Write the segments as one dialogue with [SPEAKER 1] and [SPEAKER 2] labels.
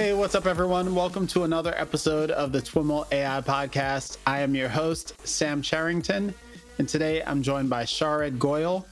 [SPEAKER 1] Hey, what's up, everyone? Welcome to another episode of the TWIML AI podcast. I am your host, Sam Charrington, and today I'm joined by Sharad Goel.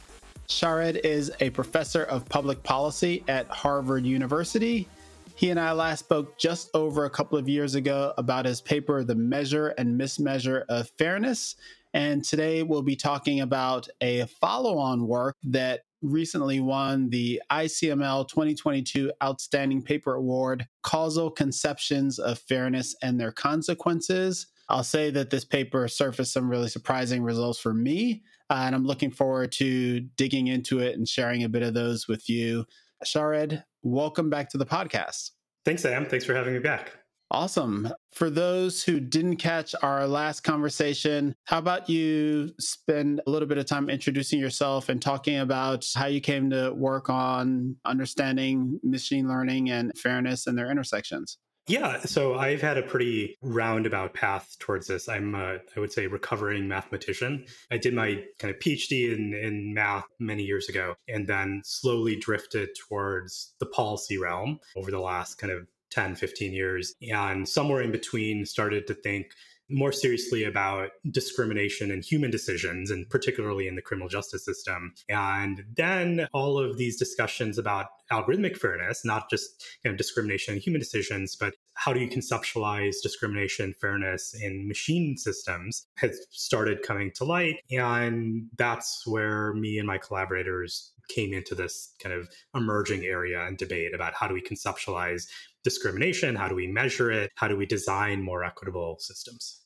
[SPEAKER 1] Sharad is a professor of public policy at Harvard University. He and I last spoke just over a couple of years ago about his paper, The Measure and Mismeasure of Fairness. And today we'll be talking about a follow on work that recently won the ICML 2022 Outstanding Paper Award Causal Conceptions of Fairness and Their Consequences. I'll say that this paper surfaced some really surprising results for me, uh, and I'm looking forward to digging into it and sharing a bit of those with you. Sharad, welcome back to the podcast.
[SPEAKER 2] Thanks, Sam. Thanks for having me back.
[SPEAKER 1] Awesome. For those who didn't catch our last conversation, how about you spend a little bit of time introducing yourself and talking about how you came to work on understanding machine learning and fairness and their intersections?
[SPEAKER 2] Yeah, so I've had a pretty roundabout path towards this. I'm, a, I would say, recovering mathematician. I did my kind of PhD in, in math many years ago, and then slowly drifted towards the policy realm over the last kind of 10, 15 years. And somewhere in between, started to think more seriously about discrimination in human decisions, and particularly in the criminal justice system. And then all of these discussions about algorithmic fairness, not just you know, discrimination in human decisions, but how do you conceptualize discrimination fairness in machine systems has started coming to light. And that's where me and my collaborators came into this kind of emerging area and debate about how do we conceptualize discrimination? How do we measure it? How do we design more equitable systems?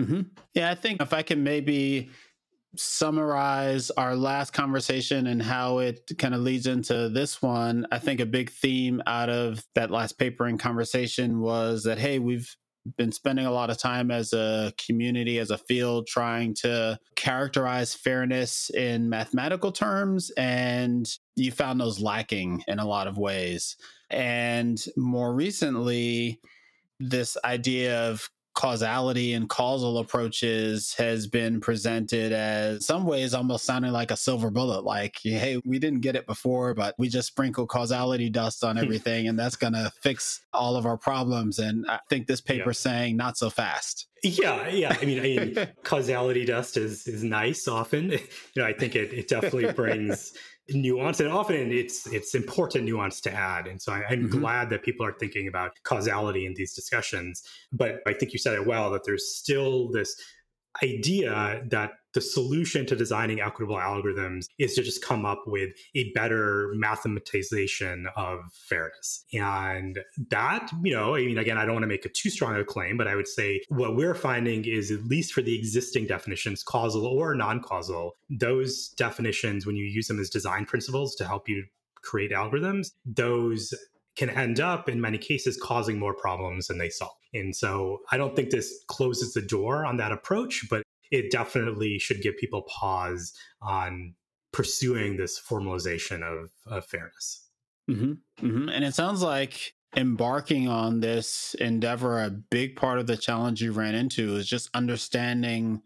[SPEAKER 1] Mm-hmm. Yeah, I think if I can maybe summarize our last conversation and how it kind of leads into this one, I think a big theme out of that last paper and conversation was that, hey, we've been spending a lot of time as a community, as a field, trying to characterize fairness in mathematical terms. And you found those lacking in a lot of ways. And more recently, this idea of causality and causal approaches has been presented as some ways almost sounding like a silver bullet like hey we didn't get it before but we just sprinkle causality dust on hmm. everything and that's going to fix all of our problems and i think this paper yeah. saying not so fast
[SPEAKER 2] yeah yeah i mean i mean causality dust is is nice often you know i think it, it definitely brings nuance and often it's it's important nuance to add and so I, am mm-hmm. glad that people are thinking about causality in these discussions but i think you said it well that there's still this idea that the solution to designing equitable algorithms is to just come up with a better mathematization of fairness. And that, you know, I mean, again, I don't want to make a too strong of a claim, but I would say what we're finding is, at least for the existing definitions, causal or non causal, those definitions, when you use them as design principles to help you create algorithms, those can end up in many cases causing more problems than they solve. And so I don't think this closes the door on that approach, but it definitely should give people pause on pursuing this formalization of, of fairness.
[SPEAKER 1] Mm-hmm. Mm-hmm. And it sounds like embarking on this endeavor, a big part of the challenge you ran into is just understanding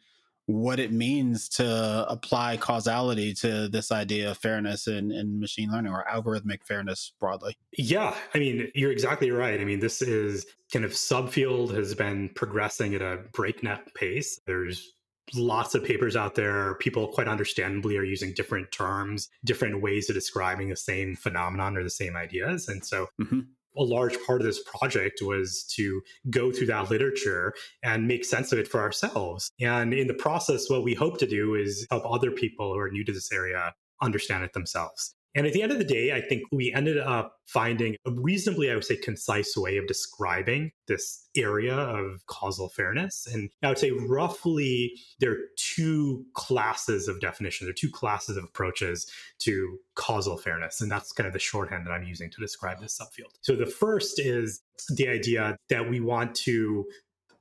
[SPEAKER 1] what it means to apply causality to this idea of fairness in, in machine learning or algorithmic fairness broadly.
[SPEAKER 2] Yeah, I mean, you're exactly right. I mean, this is kind of subfield has been progressing at a breakneck pace. There's lots of papers out there. People quite understandably are using different terms, different ways of describing the same phenomenon or the same ideas. And so mm-hmm a large part of this project was to go through that literature and make sense of it for ourselves. And in the process, what we hope to do is help other people who are new to this area understand it themselves. And at the end of the day, I think we ended up finding a reasonably, I would say, concise way of describing this area of causal fairness. And I would say roughly there are two classes of definitions, or two classes of approaches to causal fairness. And that's kind of the shorthand that I'm using to describe this subfield. So the first is the idea that we want to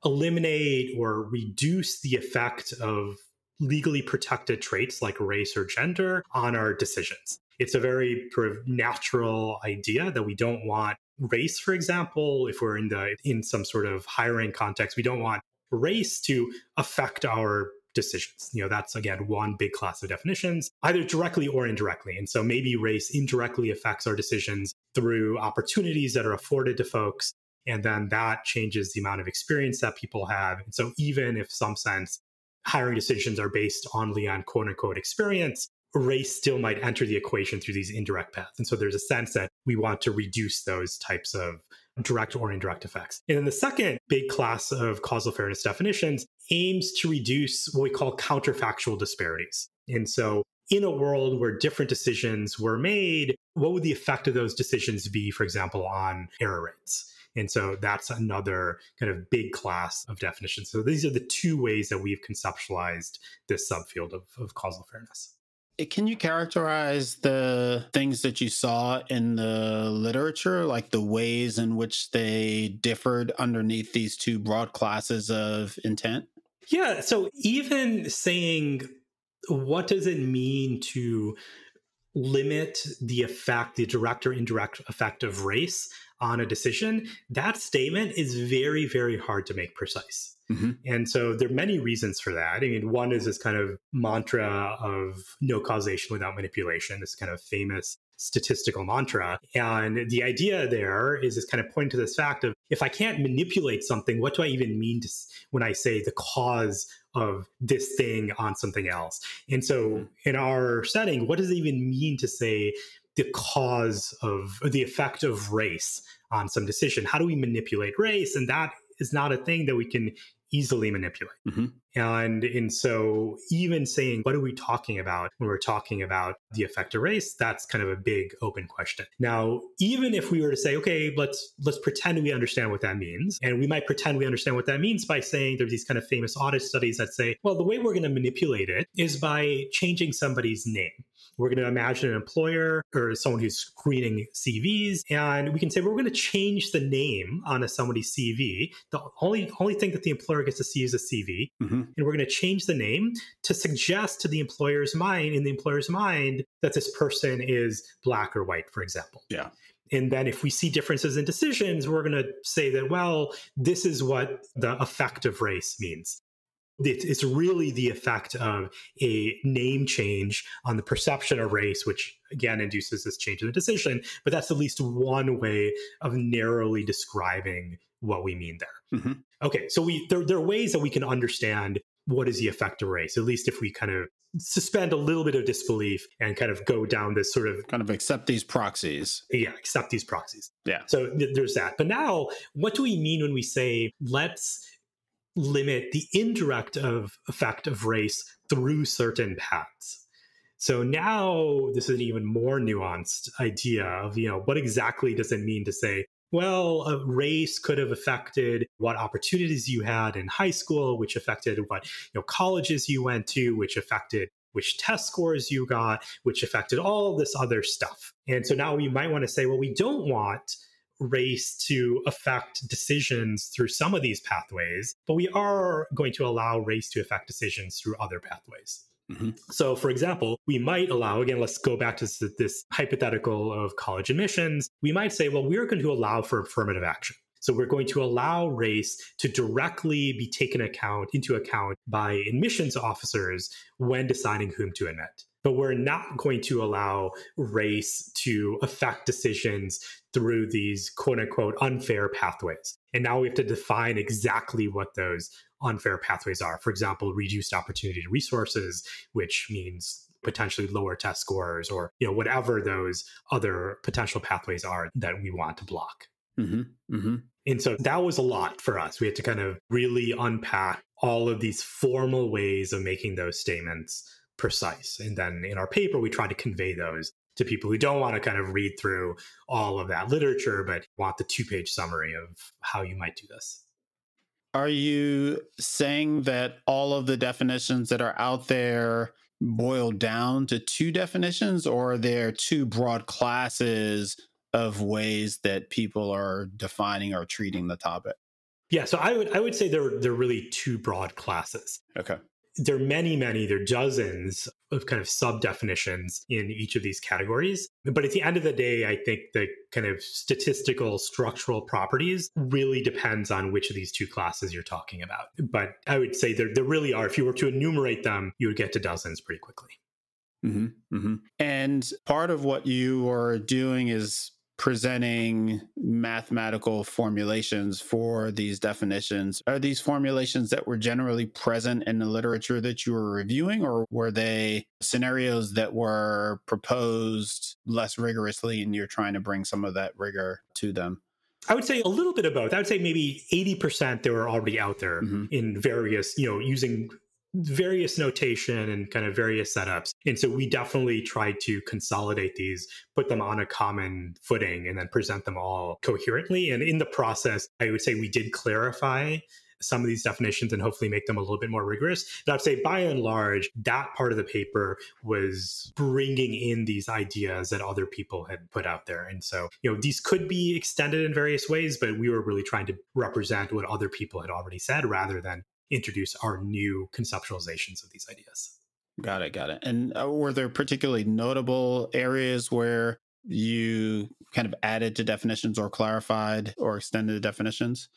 [SPEAKER 2] eliminate or reduce the effect of legally protected traits like race or gender on our decisions it's a very sort of natural idea that we don't want race, for example, if we're in the in some sort of hiring context, we don't want race to affect our decisions. You know, that's again one big class of definitions, either directly or indirectly. And so maybe race indirectly affects our decisions through opportunities that are afforded to folks. And then that changes the amount of experience that people have. And so even if some sense hiring decisions are based only on quote unquote experience, race still might enter the equation through these indirect paths. And so there's a sense that we want to reduce those types of direct or indirect effects. And then the second big class of causal fairness definitions aims to reduce what we call counterfactual disparities. And so in a world where different decisions were made, what would the effect of those decisions be, for example, on error rates? And so that's another kind of big class of definitions. So these are the two ways that we've conceptualized this subfield of, of causal fairness.
[SPEAKER 1] Can you characterize the things that you saw in the literature, like the ways in which they differed underneath these two broad classes of intent?
[SPEAKER 2] Yeah. So even saying, what does it mean to limit the effect, the direct or indirect effect of race on a decision, that statement is very, very hard to make precise. Mm-hmm. And so there are many reasons for that. I mean, one is this kind of mantra of no causation without manipulation, this kind of famous statistical mantra. And the idea there is this kind of point to this fact of if I can't manipulate something, what do I even mean to, when I say the cause of this thing on something else? And so mm-hmm. in our setting, what does it even mean to say the cause of the effect of race on some decision? How do we manipulate race? And that is not a thing that we can easily manipulate. Mm-hmm. And and so even saying what are we talking about when we're talking about the effect of race, that's kind of a big open question. Now, even if we were to say, okay, let's let's pretend we understand what that means, and we might pretend we understand what that means by saying there's these kind of famous audit studies that say, well, the way we're going to manipulate it is by changing somebody's name. We're going to imagine an employer or someone who's screening CVs, and we can say well, we're going to change the name on a somebody's CV. The only only thing that the employer gets to see is a CV, mm-hmm. and we're going to change the name to suggest to the employer's mind, in the employer's mind, that this person is black or white, for example.
[SPEAKER 1] Yeah.
[SPEAKER 2] And then if we see differences in decisions, we're going to say that, well, this is what the effect of race means it's really the effect of a name change on the perception of race, which again induces this change in the decision. But that's at least one way of narrowly describing what we mean there. Mm-hmm. Okay, so we there, there are ways that we can understand what is the effect of race, at least if we kind of suspend a little bit of disbelief and kind of go down this sort of
[SPEAKER 1] kind of accept these proxies.
[SPEAKER 2] Yeah, accept these proxies.
[SPEAKER 1] Yeah.
[SPEAKER 2] So th- there's that. But now, what do we mean when we say let's limit the indirect of effect of race through certain paths. So now this is an even more nuanced idea of, you know, what exactly does it mean to say, well, a race could have affected what opportunities you had in high school, which affected what, you know, colleges you went to, which affected which test scores you got, which affected all this other stuff. And so now you might want to say, well, we don't want race to affect decisions through some of these pathways, but we are going to allow race to affect decisions through other pathways. Mm-hmm. So, for example, we might allow, again, let's go back to this, this hypothetical of college admissions. We might say, well, we're going to allow for affirmative action. So we're going to allow race to directly be taken account into account by admissions officers when deciding whom to admit but we're not going to allow race to affect decisions through these quote unquote unfair pathways. And now we have to define exactly what those unfair pathways are. For example, reduced opportunity to resources, which means potentially lower test scores or you know whatever those other potential pathways are that we want to block. Mm-hmm. Mm-hmm. And so that was a lot for us. We had to kind of really unpack all of these formal ways of making those statements precise. And then in our paper, we try to convey those to people who don't want to kind of read through all of that literature, but want the two page summary of how you might do this.
[SPEAKER 1] Are you saying that all of the definitions that are out there boil down to two definitions, or are there two broad classes of ways that people are defining or treating the topic?
[SPEAKER 2] Yeah, so I would I would say there there are really two broad classes.
[SPEAKER 1] Okay
[SPEAKER 2] there are many, many, there are dozens of kind of sub definitions in each of these categories. But at the end of the day, I think the kind of statistical structural properties really depends on which of these two classes you're talking about. But I would say there, there really are, if you were to enumerate them, you would get to dozens pretty quickly.
[SPEAKER 1] Mm-hmm, mm-hmm. And part of what you are doing is presenting mathematical formulations for these definitions. Are these formulations that were generally present in the literature that you were reviewing, or were they scenarios that were proposed less rigorously and you're trying to bring some of that rigor to them?
[SPEAKER 2] I would say a little bit of both. I would say maybe 80% they were already out there mm-hmm. in various, you know, using various notation and kind of various setups. And so we definitely tried to consolidate these, put them on a common footing, and then present them all coherently. And in the process, I would say we did clarify some of these definitions and hopefully make them a little bit more rigorous. But I'd say by and large, that part of the paper was bringing in these ideas that other people had put out there. And so, you know, these could be extended in various ways, but we were really trying to represent what other people had already said rather than introduce our new conceptualizations of these ideas.
[SPEAKER 1] Got it. Got it. And uh, were there particularly notable areas where you kind of added to definitions or clarified or extended the definitions?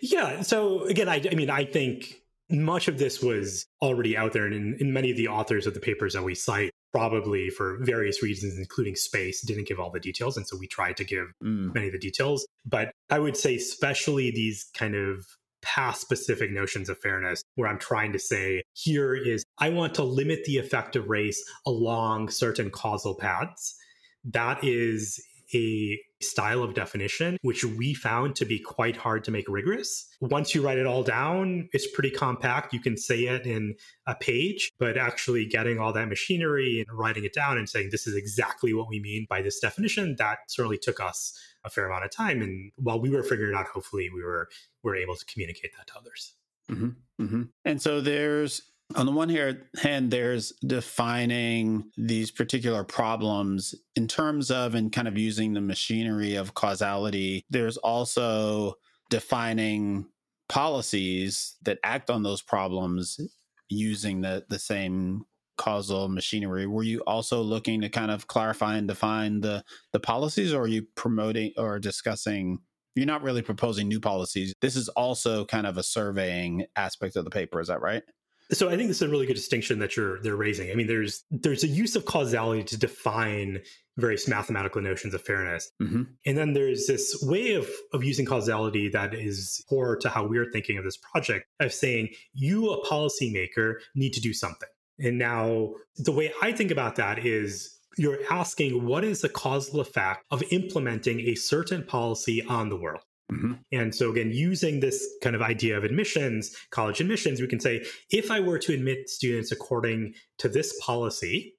[SPEAKER 2] Yeah. So again, I, I mean, I think much of this was already out there, and in, in, many of the authors of the papers that we cite, probably for various reasons, including space, didn't give all the details, and so we tried to give mm. many of the details. But I would say, especially these kind of path specific notions of fairness where I'm trying to say, here is, I want to limit the effect of race along certain causal paths. That is a style of definition, which we found to be quite hard to make rigorous. Once you write it all down, it's pretty compact. You can say it in a page, but actually getting all that machinery and writing it down and saying, this is exactly what we mean by this definition, that certainly took us a fair amount of time. And while we were figuring out, hopefully we were we were able to communicate that to others.
[SPEAKER 1] Mm-hmm, mm-hmm. And so there's on the one hand, there's defining these particular problems in terms of and kind of using the machinery of causality. There's also defining policies that act on those problems using the the same causal machinery. Were you also looking to kind of clarify and define the the policies or are you promoting or discussing you're not really proposing new policies? This is also kind of a surveying aspect of the paper is that right?
[SPEAKER 2] So i think this is a really good distinction that you're they're raising. I mean there's there's a use of causality to define various mathematical notions of fairness. Mm-hmm. and then there's this way of of using causality that is core to how we're thinking of this project of saying you a policymaker need to do something and now the way I think about that is you're asking what is the causal effect of implementing a certain policy on the world? Mm-hmm. And so, again, using this kind of idea of admissions, college admissions, we can say if I were to admit students according to this policy,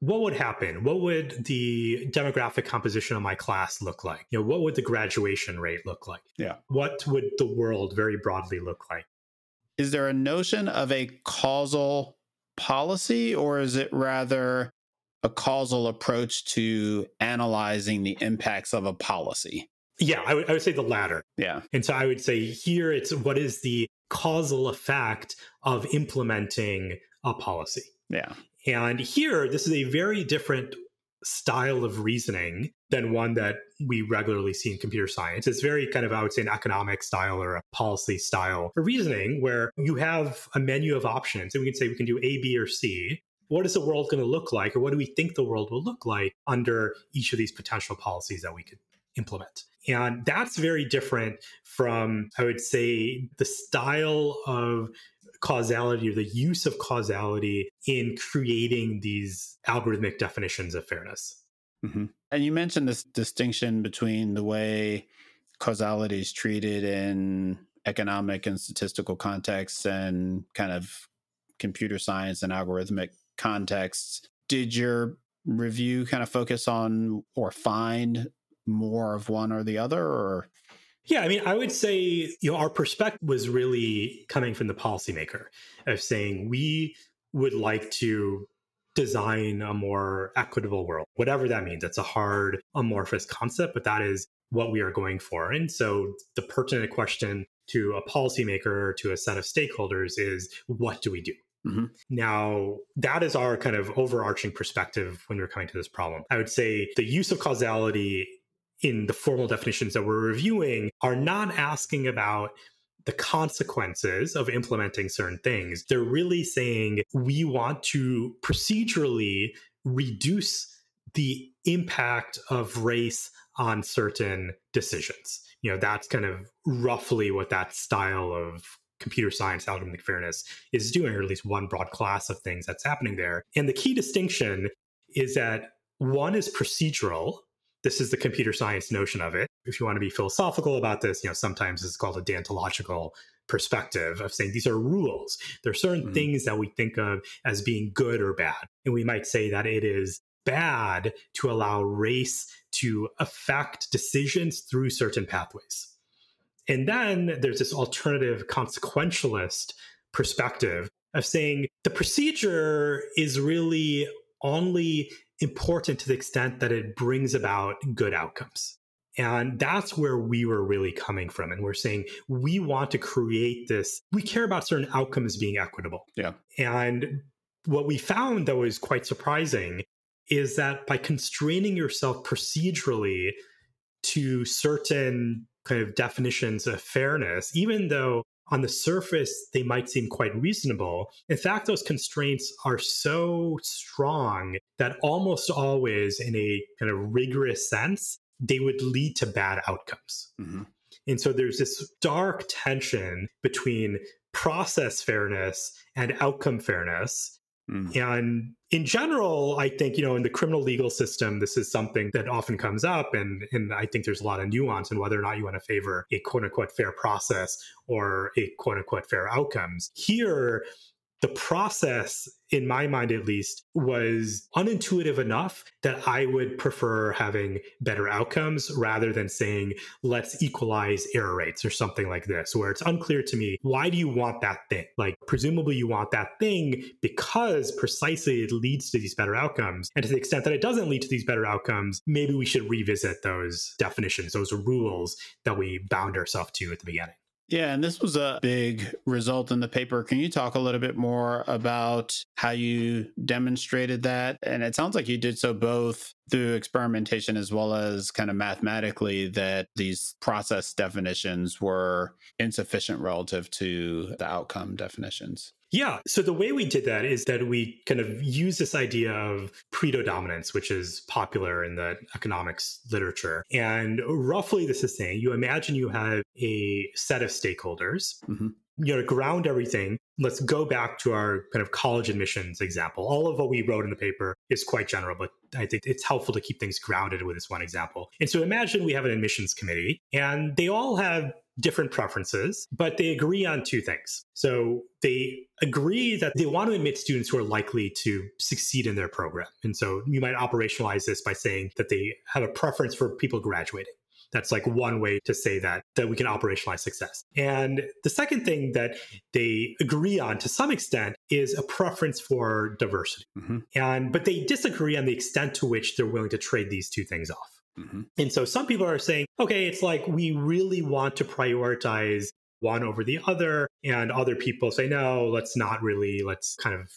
[SPEAKER 2] what would happen? What would the demographic composition of my class look like? You know, what would the graduation rate look like?
[SPEAKER 1] Yeah.
[SPEAKER 2] What would the world very broadly look like?
[SPEAKER 1] Is there a notion of a causal policy, or is it rather a causal approach to analyzing the impacts of a policy?
[SPEAKER 2] Yeah, I, w- I would say the latter.
[SPEAKER 1] Yeah.
[SPEAKER 2] And so I would say here it's what is the causal effect of implementing a policy?
[SPEAKER 1] Yeah.
[SPEAKER 2] And here, this is a very different style of reasoning than one that we regularly see in computer science. It's very kind of, I would say, an economic style or a policy style of reasoning where you have a menu of options and we can say we can do A, B, or C. What is the world going to look like, or what do we think the world will look like under each of these potential policies that we could implement? And that's very different from, I would say, the style of causality or the use of causality in creating these algorithmic definitions of fairness.
[SPEAKER 1] Mm-hmm. And you mentioned this distinction between the way causality is treated in economic and statistical contexts and kind of computer science and algorithmic contexts. Did your review kind of focus on or find more of one or the other or
[SPEAKER 2] yeah, I mean, I would say, you know, our perspective was really coming from the policymaker of saying we would like to design a more equitable world, whatever that means. It's a hard, amorphous concept, but that is what we are going for. And so the pertinent question to a policymaker or to a set of stakeholders is what do we do? Mm-hmm. Now, that is our kind of overarching perspective when we're coming to this problem. I would say the use of causality in the formal definitions that we're reviewing are not asking about the consequences of implementing certain things. They're really saying we want to procedurally reduce the impact of race on certain decisions. You know, that's kind of roughly what that style of computer science algorithmic fairness is doing, or at least one broad class of things that's happening there. And the key distinction is that one is procedural. This is the computer science notion of it. If you want to be philosophical about this, you know, sometimes it's called a deontological perspective of saying these are rules. There are certain mm-hmm. things that we think of as being good or bad. And we might say that it is bad to allow race to affect decisions through certain pathways. And then there's this alternative consequentialist perspective of saying the procedure is really only important to the extent that it brings about good outcomes. And that's where we were really coming from. And we're saying we want to create this, we care about certain outcomes being equitable.
[SPEAKER 1] Yeah.
[SPEAKER 2] And what we found that was quite surprising is that by constraining yourself procedurally to certain kind of definitions of fairness, even though on the surface they might seem quite reasonable, in fact, those constraints are so strong that almost always, in a kind of rigorous sense, they would lead to bad outcomes. Mm-hmm. And so there's this dark tension between process fairness and outcome fairness Mm. And in general, I think, you know, in the criminal legal system, this is something that often comes up. And, and I think there's a lot of nuance in whether or not you want to favor a quote unquote fair process or a quote unquote fair outcomes. Here, the process, in my mind at least, was unintuitive enough that I would prefer having better outcomes rather than saying, let's equalize error rates or something like this, where it's unclear to me, why do you want that thing? Like, presumably you want that thing because precisely it leads to these better outcomes. And to the extent that it doesn't lead to these better outcomes, maybe we should revisit those definitions, those rules that we bound ourselves to at the beginning.
[SPEAKER 1] Yeah, and this was a big result in the paper. Can you talk a little bit more about how you demonstrated that? And it sounds like you did so both through experimentation as well as kind of mathematically that these process definitions were insufficient relative to the outcome definitions.
[SPEAKER 2] Yeah. So the way we did that is that we kind of use this idea of Pareto dominance, which is popular in the economics literature. And roughly this is saying you imagine you have a set of stakeholders. Mm-hmm. You know, to ground everything, let's go back to our kind of college admissions example. All of what we wrote in the paper is quite general, but I think it's helpful to keep things grounded with this one example. And so imagine we have an admissions committee and they all have different preferences, but they agree on two things. So they agree that they want to admit students who are likely to succeed in their program. And so you might operationalize this by saying that they have a preference for people graduating. That's like one way to say that that we can operationalize success. And the second thing that they agree on to some extent is a preference for diversity. Mm-hmm. And but they disagree on the extent to which they're willing to trade these two things off. Mm-hmm. And so some people are saying, okay, it's like we really want to prioritize one over the other. And other people say, no, let's not really, let's kind of,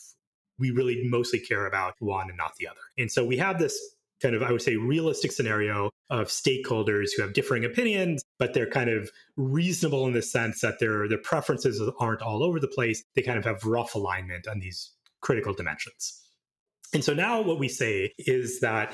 [SPEAKER 2] we really mostly care about one and not the other. And so we have this kind of, I would say, realistic scenario of stakeholders who have differing opinions, but they're kind of reasonable in the sense that their their preferences aren't all over the place. They kind of have rough alignment on these critical dimensions. And so now what we say is that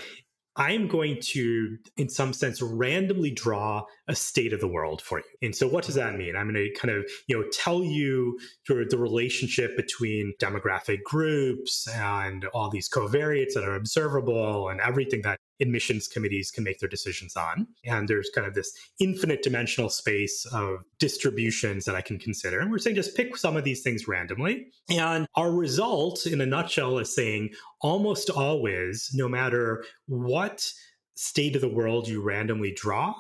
[SPEAKER 2] I'm going to, in some sense, randomly draw a state of the world for you. And so, what does that mean? I'm going to kind of, you know, tell you sort of the relationship between demographic groups and all these covariates that are observable and everything that admissions committees can make their decisions on. And there's kind of this infinite dimensional space of distributions that I can consider. And we're saying just pick some of these things randomly. And our result, in a nutshell, is saying almost always, no matter what state of the world you randomly draw,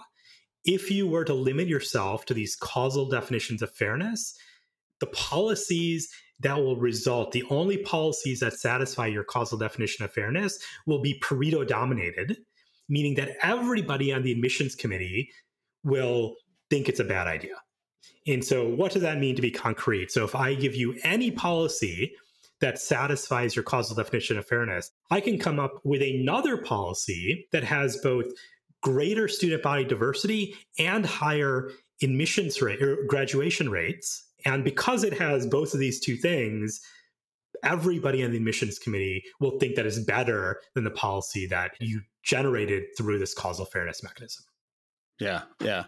[SPEAKER 2] if you were to limit yourself to these causal definitions of fairness, the policies that will result, the only policies that satisfy your causal definition of fairness will be Pareto dominated, meaning that everybody on the admissions committee will think it's a bad idea. And so, what does that mean to be concrete? So, if I give you any policy that satisfies your causal definition of fairness, I can come up with another policy that has both greater student body diversity and higher admissions rate or graduation rates. And because it has both of these two things, everybody on the admissions committee will think that is better than the policy that you generated through this causal fairness mechanism.
[SPEAKER 1] Yeah, yeah.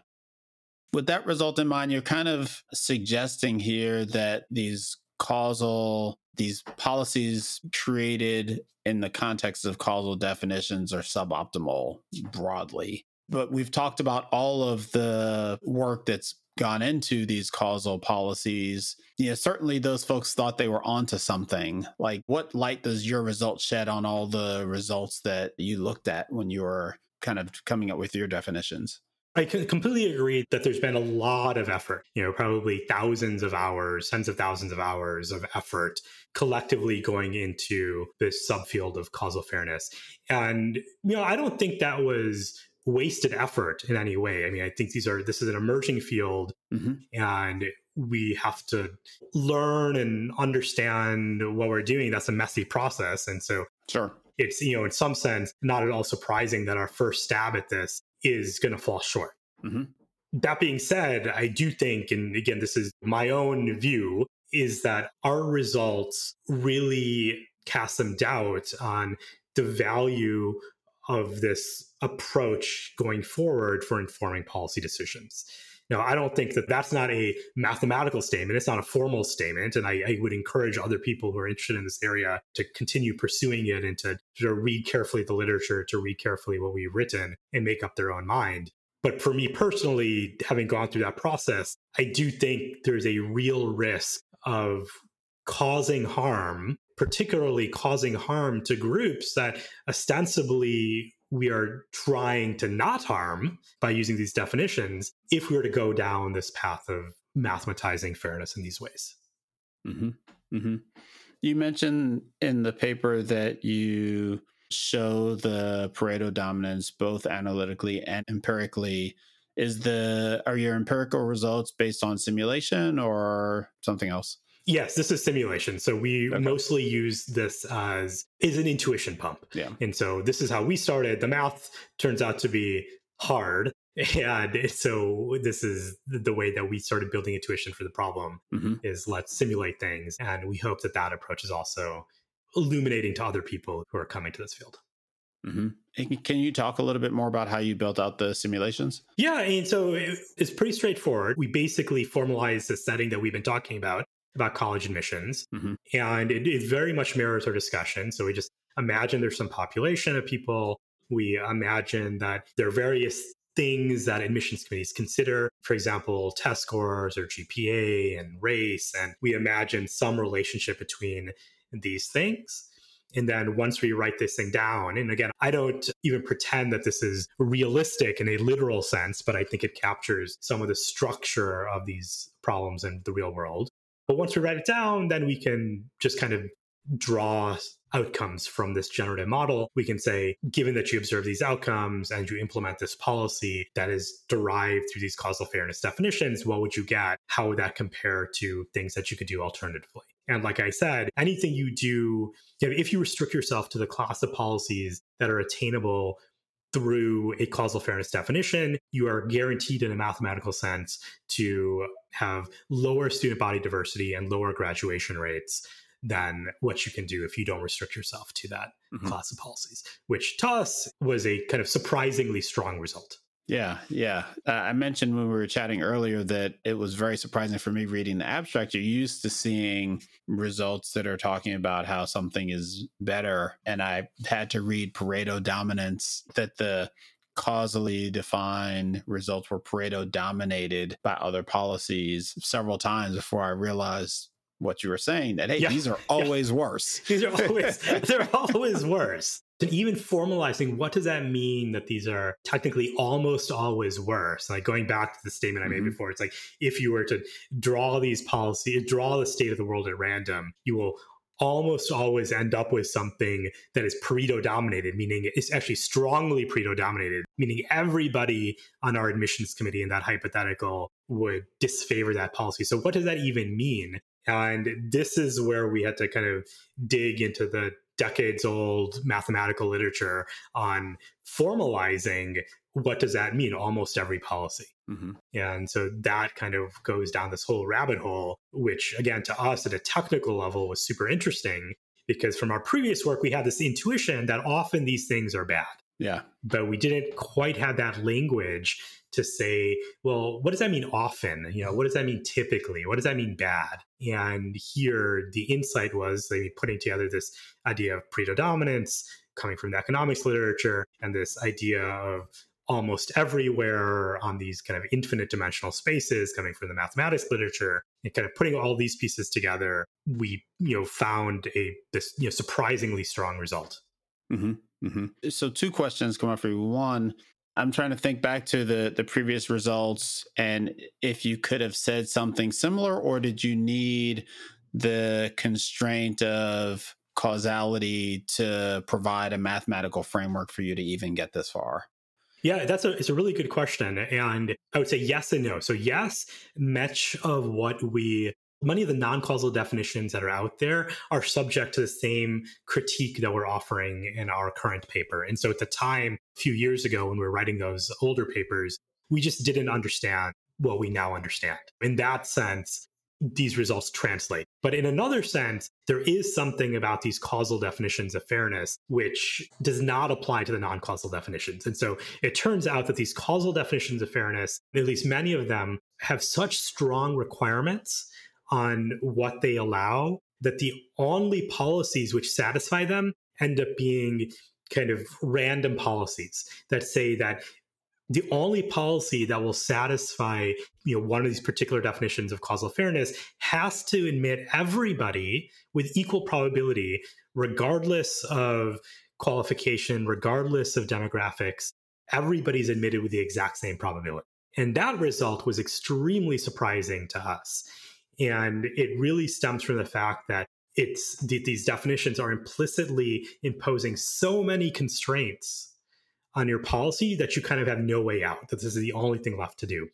[SPEAKER 1] With that result in mind, you're kind of suggesting here that these causal, these policies created in the context of causal definitions are suboptimal broadly. But we've talked about all of the work that's gone into these causal policies. Yeah, certainly those folks thought they were onto something. Like, what light does your result shed on all the results that you looked at when you were kind of coming up with your definitions?
[SPEAKER 2] I completely agree that there's been a lot of effort, you know, probably thousands of hours, tens of thousands of hours of effort collectively going into this subfield of causal fairness. And, you know, I don't think that was wasted effort in any way. I mean, I think these are, this is an emerging field mm-hmm. and we have to learn and understand what we're doing. That's a messy process. And so,
[SPEAKER 1] sure.
[SPEAKER 2] It's, you know, in some sense, not at all surprising that our first stab at this is going to fall short. Mm-hmm. That being said, I do think, and again, this is my own view, is that our results really cast some doubt on the value of this approach going forward for informing policy decisions. Now, I don't think that that's not a mathematical statement. It's not a formal statement. And I, I, would encourage other people who are interested in this area to continue pursuing it and to, to read carefully the literature, to read carefully what we've written and make up their own mind. But for me personally, having gone through that process, I do think there's a real risk of causing harm, particularly causing harm to groups that ostensibly we are trying to not harm by using these definitions if we were to go down this path of mathematizing fairness in these ways.
[SPEAKER 1] Mm-hmm. Mm-hmm. You mentioned in the paper that you show the Pareto dominance both analytically and empirically. Is the are your empirical results based on simulation or something else?
[SPEAKER 2] Yes, this is simulation. So we okay. mostly use this as is an intuition pump.
[SPEAKER 1] Yeah.
[SPEAKER 2] And so this is how we started. The math turns out to be hard. And so this is the way that we started building intuition for the problem mm-hmm. is let's simulate things. And we hope that that approach is also illuminating to other people who are coming to this field.
[SPEAKER 1] Mm-hmm. Can you talk a little bit more about how you built out the simulations?
[SPEAKER 2] Yeah, and so it's pretty straightforward. We basically formalize the setting that we've been talking about about college admissions. Mm-hmm. And it, it very much mirrors our discussion. So we just imagine there's some population of people. We imagine that there are various things that admissions committees consider, for example, test scores or GPA and race. And we imagine some relationship between these things. And then once we write this thing down, and again, I don't even pretend that this is realistic in a literal sense, but I think it captures some of the structure of these problems in the real world. But once we write it down, then we can just kind of draw outcomes from this generative model. We can say, given that you observe these outcomes and you implement this policy that is derived through these causal fairness definitions, what would you get? How would that compare to things that you could do alternatively? And like I said, anything you do, you know, if you restrict yourself to the class of policies that are attainable through a causal fairness definition, you are guaranteed in a mathematical sense to have lower student body diversity and lower graduation rates than what you can do if you don't restrict yourself to that mm-hmm. class of policies, which to us was a kind of surprisingly strong result.
[SPEAKER 1] Yeah, yeah. Uh, I mentioned when we were chatting earlier that it was very surprising for me reading the abstract. You're used to seeing results that are talking about how something is better. And I had to read Pareto dominance that the causally defined results were Pareto dominated by other policies several times before I realized what you were saying that hey yeah. these are always yeah. worse
[SPEAKER 2] these are always they're always worse and even formalizing what does that mean that these are technically almost always worse like going back to the statement i made mm-hmm. before it's like if you were to draw these policies draw the state of the world at random you will almost always end up with something that is Pareto dominated, meaning it's actually strongly Pareto dominated, meaning everybody on our admissions committee in that hypothetical would disfavor that policy. So, what does that even mean? And this is where we had to kind of dig into the decades old mathematical literature on formalizing what does that mean almost every policy. Mm-hmm. and so that kind of goes down this whole rabbit hole which again to us at a technical level was super interesting because from our previous work we had this intuition that often these things are bad
[SPEAKER 1] yeah.
[SPEAKER 2] But we didn't quite have that language to say well what does that mean often? You know what does that mean typically? What does that mean bad? And here the insight was they putting together this idea of Pareto dominance coming from the economics literature and this idea of almost everywhere on these kind of infinite dimensional spaces coming from the mathematics literature and kind of putting all these pieces together we you know found a this you know surprisingly strong result.
[SPEAKER 1] Mm-hmm, mm-hmm. so two questions come up for you one i'm trying to think back to the the previous results and if you could have said something similar or did you need the constraint of causality to provide a mathematical framework for you to even get this far
[SPEAKER 2] yeah, that's a it's a really good question, and I would say yes and no. So yes, much of what we many of the non-causal definitions that are out there are subject to the same critique that we're offering in our current paper. And so at the time, a few years ago, when we were writing those older papers, we just didn't understand what we now understand. In that sense, these results translate. But in another sense, there is something about these causal definitions of fairness which does not apply to the non causal definitions. And so it turns out that these causal definitions of fairness, at least many of them, have such strong requirements on what they allow that the only policies which satisfy them end up being kind of random policies that say that the only policy that will satisfy you know one of these particular definitions of causal fairness has to admit everybody with equal probability regardless of qualification regardless of demographics everybody's admitted with the exact same probability. And that result was extremely surprising to us and it really stems from the fact that it's these definitions are implicitly imposing so many constraints on your policy that you kind of have no way out, that this is the only thing left to do.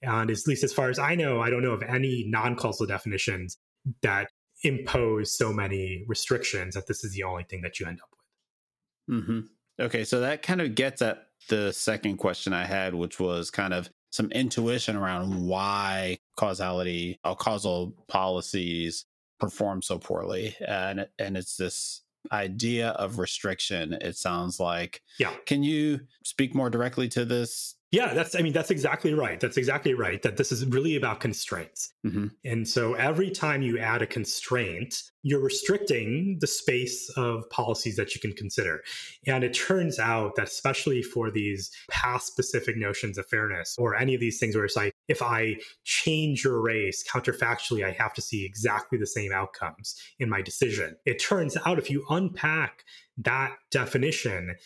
[SPEAKER 2] And at least as far as I know, I don't know of any non causal definitions that impose so many restrictions that this is the only thing that you end up
[SPEAKER 1] with. Mm-hmm. Okay, so that kind of gets at the second question I had, which was kind of some intuition around why causality or causal policies perform so poorly, and and it's this idea of restriction, it sounds like.
[SPEAKER 2] Yeah.
[SPEAKER 1] Can you speak more directly to this
[SPEAKER 2] yeah, that's, I mean, that's exactly right. That's exactly right. That this is really about constraints. Mm-hmm. And so every time you add a constraint, you're restricting the space of policies that you can consider. And it turns out that, especially for these path specific notions of fairness or any of these things where it's like, if I change your race counterfactually, I have to see exactly the same outcomes in my decision. It turns out if you unpack that definition,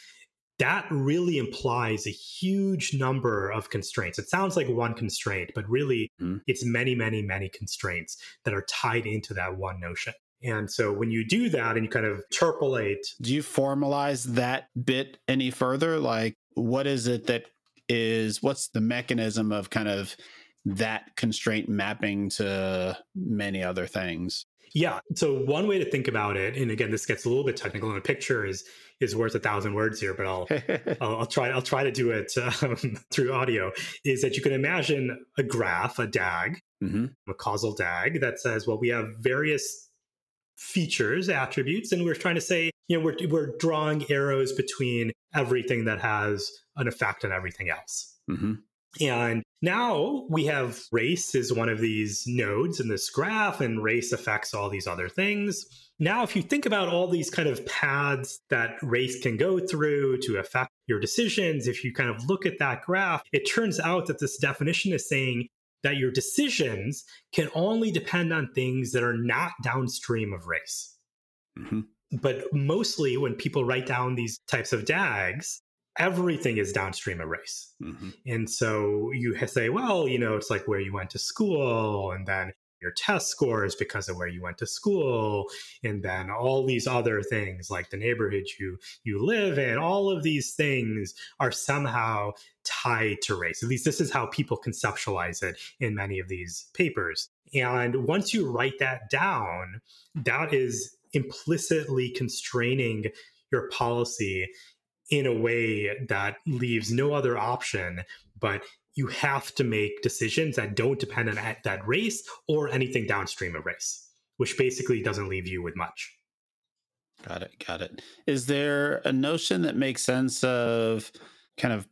[SPEAKER 2] that really implies a huge number of constraints. It sounds like one constraint, but really mm-hmm. it's many, many, many constraints that are tied into that one notion. And so when you do that and you kind of interpolate.
[SPEAKER 1] Do you formalize that bit any further? Like, what is it that is, what's the mechanism of kind of that constraint mapping to many other things?
[SPEAKER 2] Yeah. So one way to think about it, and again, this gets a little bit technical in a picture, is is worth a thousand words here, but I'll I'll, I'll, try I'll try to do it um, through audio. Is that you can imagine a graph, a DAG, mm-hmm. a causal DAG that says, well, we have various features, attributes, and we're trying to say, you know, we're we're drawing arrows between everything that has an effect on everything else. Mm-hmm. And now we have race is one of these nodes in this graph, and race affects all these other things. Now, if you think about all these kind of paths that race can go through to affect your decisions, if you kind of look at that graph, it turns out that this definition is saying that your decisions can only depend on things that are not downstream of race. Mm-hmm. But mostly when people write down these types of DAGs, everything is downstream of race. Mm-hmm. And so you say, well, you know, it's like where you went to school and then your test scores because of where you went to school and then all these other things like the neighborhood you you live in all of these things are somehow tied to race at least this is how people conceptualize it in many of these papers and once you write that down that is implicitly constraining your policy in a way that leaves no other option but you have to make decisions that don't depend on that race or anything downstream of race, which basically doesn't leave you with much.
[SPEAKER 1] Got it. Got it. Is there a notion that makes sense of kind of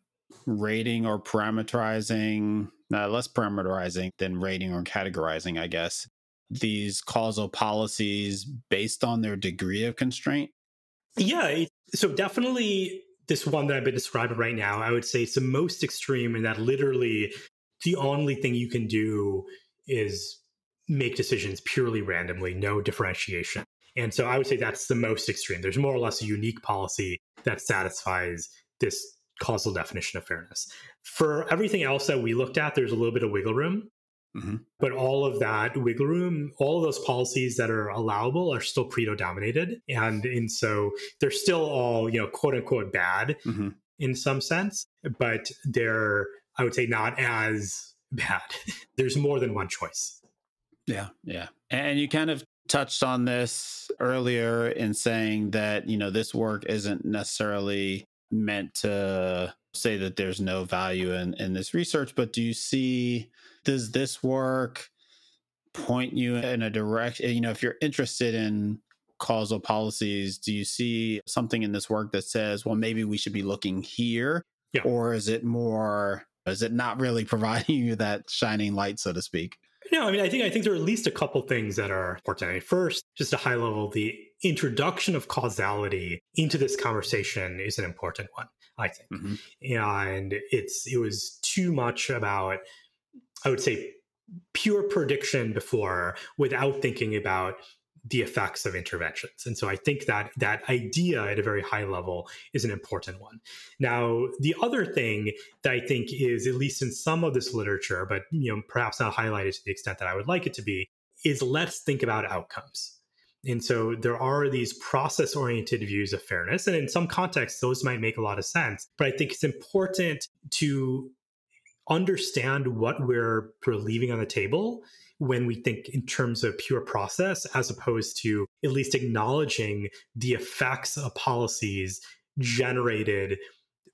[SPEAKER 1] rating or parameterizing, uh, less parameterizing than rating or categorizing, I guess, these causal policies based on their degree of constraint?
[SPEAKER 2] Yeah. So definitely this one that I've been describing right now, I would say it's the most extreme in that literally the only thing you can do is make decisions purely randomly, no differentiation. And so I would say that's the most extreme. There's more or less a unique policy that satisfies this causal definition of fairness. For everything else that we looked at, there's a little bit of wiggle room. Mm-hmm. But all of that wiggle room, all of those policies that are allowable are still Pareto dominated. And, and so they're still all, you know, quote unquote bad mm-hmm. in some sense, but they're, I would say, not as bad. There's more than one choice.
[SPEAKER 1] Yeah. Yeah. And you kind of touched on this earlier in saying that, you know, this work isn't necessarily meant to say that there's no value in, in this research, but do you see does this work point you in a direction you know if you're interested in causal policies do you see something in this work that says well maybe we should be looking here yeah. or is it more is it not really providing you that shining light so to speak
[SPEAKER 2] no, I mean, I think I think there are at least a couple things that are important. First, just a high level, the introduction of causality into this conversation is an important one, I think. Mm-hmm. And it's it was too much about I would say, pure prediction before without thinking about the effects of interventions. And so I think that that idea at a very high level is an important one. Now, the other thing that I think is at least in some of this literature, but you know, perhaps not highlighted to the extent that I would like it to be, is let's think about outcomes. And so there are these process oriented views of fairness. And in some contexts, those might make a lot of sense. But I think it's important to understand what we're, leaving on the table when we think in terms of pure process, as opposed to at least acknowledging the effects of policies generated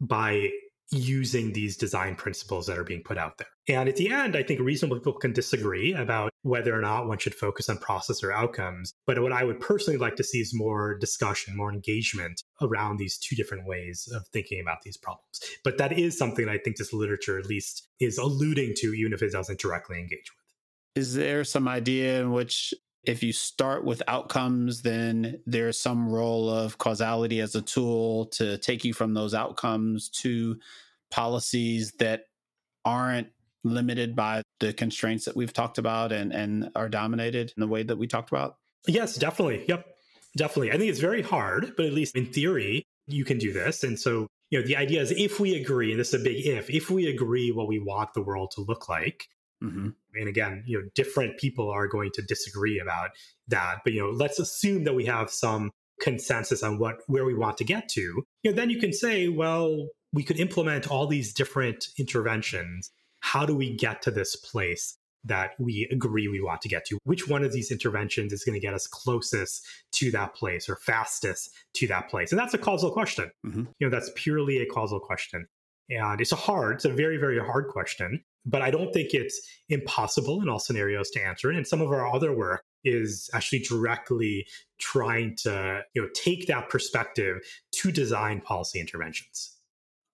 [SPEAKER 2] by using these design principles that are being put out there. And at the end, I think reasonable people can disagree about whether or not one should focus on process or outcomes. But what I would personally like to see is more discussion, more engagement around these two different ways of thinking about these problems. But that is something I think this literature at least is alluding to, even if it doesn't directly engage with.
[SPEAKER 1] Is there some idea in which if you start with outcomes, then there's some role of causality as a tool to take you from those outcomes to policies that aren't limited by the constraints that we've talked about and, and are dominated in the way that we talked about?
[SPEAKER 2] Yes, definitely. Yep. Definitely. I think it's very hard, but at least in theory, you can do this. And so, you know, the idea is if we agree, and this is a big if, if we agree what we want the world to look like, Mm-hmm. And again, you know, different people are going to disagree about that. But you know, let's assume that we have some consensus on what where we want to get to. You know, then you can say, well, we could implement all these different interventions. How do we get to this place that we agree we want to get to? Which one of these interventions is going to get us closest to that place or fastest to that place? And that's a causal question. Mm-hmm. You know, that's purely a causal question. And it's a hard, it's a very, very hard question but I don't think it's impossible in all scenarios to answer it. And some of our other work is actually directly trying to you know take that perspective to design policy interventions.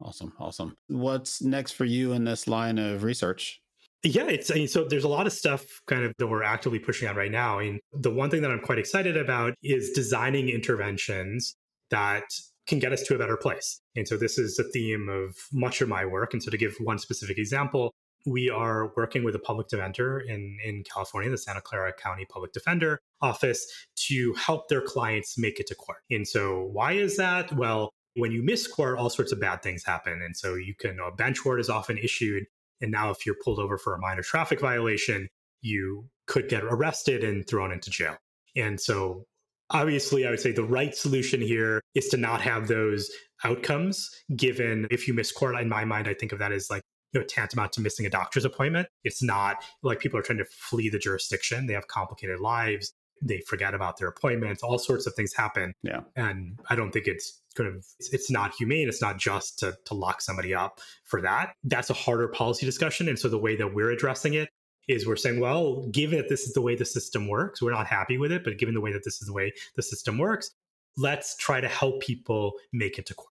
[SPEAKER 1] Awesome, awesome. What's next for you in this line of research?
[SPEAKER 2] Yeah, it's I mean, so there's a lot of stuff kind of that we're actively pushing on right now. I mean, the one thing that I'm quite excited about is designing interventions that can get us to a better place. And so this is the theme of much of my work. And so to give one specific example, we are working with a public defender in, in California, the Santa Clara County Public Defender Office, to help their clients make it to court. And so, why is that? Well, when you miss court, all sorts of bad things happen. And so, you can, a bench warrant is often issued. And now, if you're pulled over for a minor traffic violation, you could get arrested and thrown into jail. And so obviously I would say the right solution here is to not have those outcomes given if you miss court in my mind I think of that as like you know tantamount to missing a doctor's appointment. It's not like people are trying to flee the jurisdiction. They have complicated lives. They forget about their appointments. All sorts of things happen.
[SPEAKER 1] Yeah.
[SPEAKER 2] And I don't think it's kind of it's not humane. It's not just to to lock somebody up for that. That's a harder policy discussion. And so the way that we're addressing it is we're saying, well, given that this is the way the system works, we're not happy with it, but given the way that this is the way the system works, let's try to help people make it to court.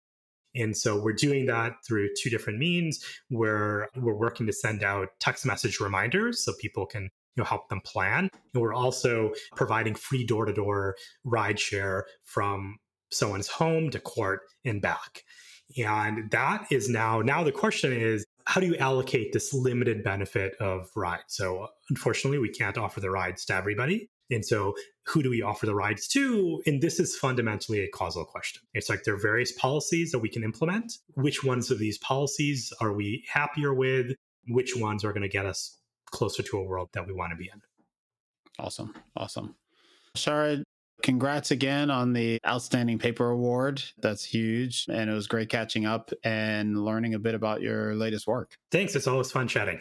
[SPEAKER 2] And so we're doing that through two different means where we're working to send out text message reminders so people can you know, help them plan. And we're also providing free door to door ride share from someone's home to court and back. And that is now, now the question is, how do you allocate this limited benefit of ride? So unfortunately, we can't offer the rides to everybody. And so, who do we offer the rides to? And this is fundamentally a causal question. It's like there are various policies that we can implement. Which ones of these policies are we happier with? Which ones are going to get us closer to a world that we want to be in?
[SPEAKER 1] Awesome. Awesome. Sharad, congrats again on the Outstanding Paper Award. That's huge. And it was great catching up and learning a bit about your latest work.
[SPEAKER 2] Thanks. It's always fun chatting.